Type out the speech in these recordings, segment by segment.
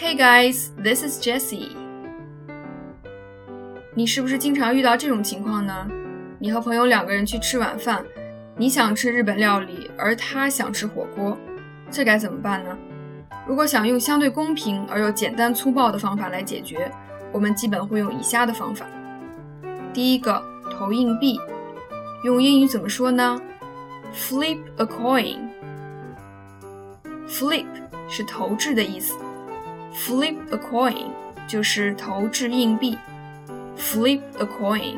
Hey guys, this is Jessie。你是不是经常遇到这种情况呢？你和朋友两个人去吃晚饭，你想吃日本料理，而他想吃火锅，这该怎么办呢？如果想用相对公平而又简单粗暴的方法来解决，我们基本会用以下的方法。第一个，投硬币，用英语怎么说呢？Flip a coin。Flip 是投掷的意思。Flip a coin 就是投掷硬币。Flip a coin。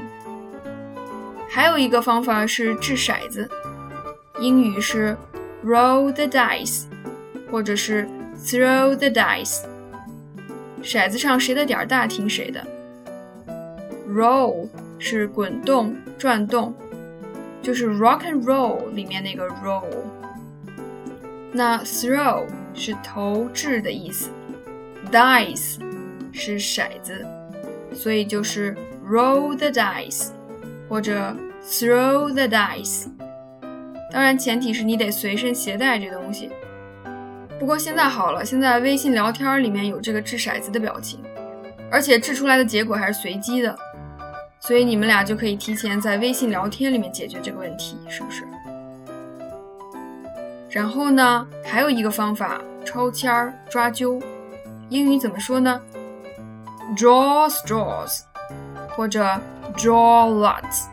还有一个方法是掷骰子，英语是 roll the dice，或者是 throw the dice。骰子上谁的点儿大听谁的。Roll 是滚动、转动，就是 rock and roll 里面那个 roll。那 throw 是投掷的意思。Dice 是骰子，所以就是 roll the dice 或者 throw the dice。当然，前提是你得随身携带这东西。不过现在好了，现在微信聊天里面有这个掷骰子的表情，而且掷出来的结果还是随机的，所以你们俩就可以提前在微信聊天里面解决这个问题，是不是？然后呢，还有一个方法，抽签儿抓阄。英语怎么说呢？Draw straws，或者 draw lots。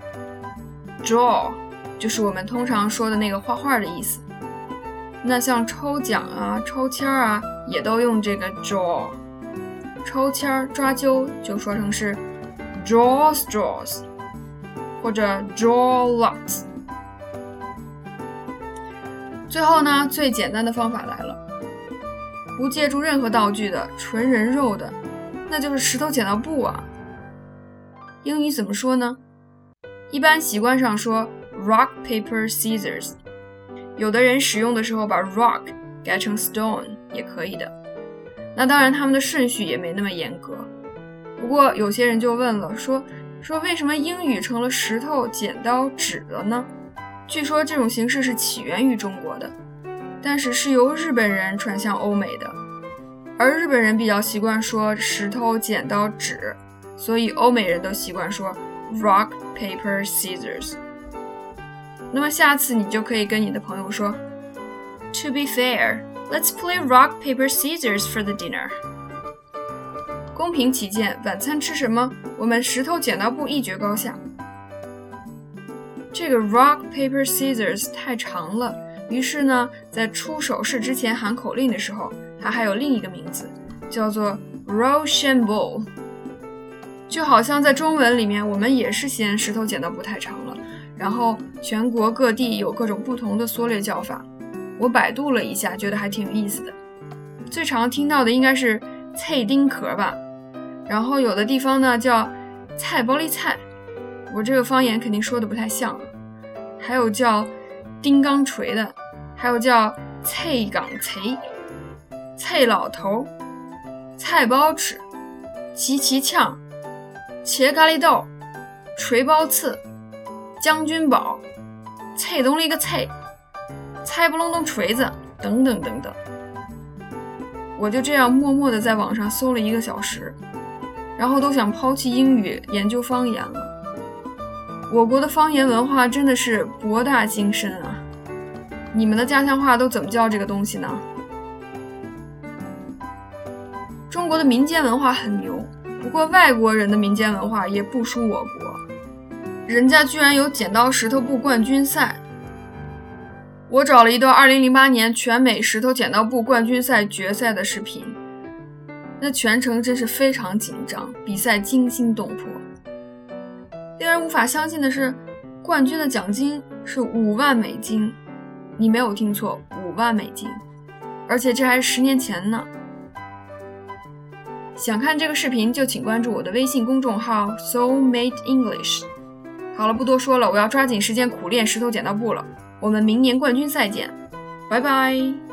Draw 就是我们通常说的那个画画的意思。那像抽奖啊、抽签儿啊，也都用这个 draw。抽签儿抓阄就说成是 draw straws，或者 draw lots。最后呢，最简单的方法来了。不借助任何道具的纯人肉的，那就是石头剪刀布啊。英语怎么说呢？一般习惯上说 rock paper scissors，有的人使用的时候把 rock 改成 stone 也可以的。那当然，他们的顺序也没那么严格。不过有些人就问了，说说为什么英语成了石头剪刀纸了呢？据说这种形式是起源于中国的。但是是由日本人传向欧美的，而日本人比较习惯说石头剪刀纸，所以欧美人都习惯说 rock paper scissors。那么下次你就可以跟你的朋友说，To be fair, let's play rock paper scissors for the dinner。公平起见，晚餐吃什么？我们石头剪刀布一决高下。这个 rock paper scissors 太长了。于是呢，在出手势之前喊口令的时候，它还有另一个名字，叫做 Rochambeau。就好像在中文里面，我们也是嫌石头剪刀布太长了，然后全国各地有各种不同的缩略叫法。我百度了一下，觉得还挺有意思的。最常听到的应该是菜丁壳吧，然后有的地方呢叫菜玻璃菜，我这个方言肯定说的不太像，还有叫。钉钢锤的，还有叫菜岗锤、菜老头、菜包尺、齐齐呛、茄咖喱豆、锤包刺、将军宝、菜东里个菜、菜不隆咚锤子等等等等。我就这样默默地在网上搜了一个小时，然后都想抛弃英语研究方言了。我国的方言文化真的是博大精深啊！你们的家乡话都怎么叫这个东西呢？中国的民间文化很牛，不过外国人的民间文化也不输我国，人家居然有剪刀石头布冠军赛。我找了一段2008年全美石头剪刀布冠军赛决赛的视频，那全程真是非常紧张，比赛惊心动魄。令人无法相信的是，冠军的奖金是五万美金。你没有听错，五万美金，而且这还是十年前呢。想看这个视频就请关注我的微信公众号 Soul Made English。好了，不多说了，我要抓紧时间苦练石头剪刀布了。我们明年冠军赛见，拜拜。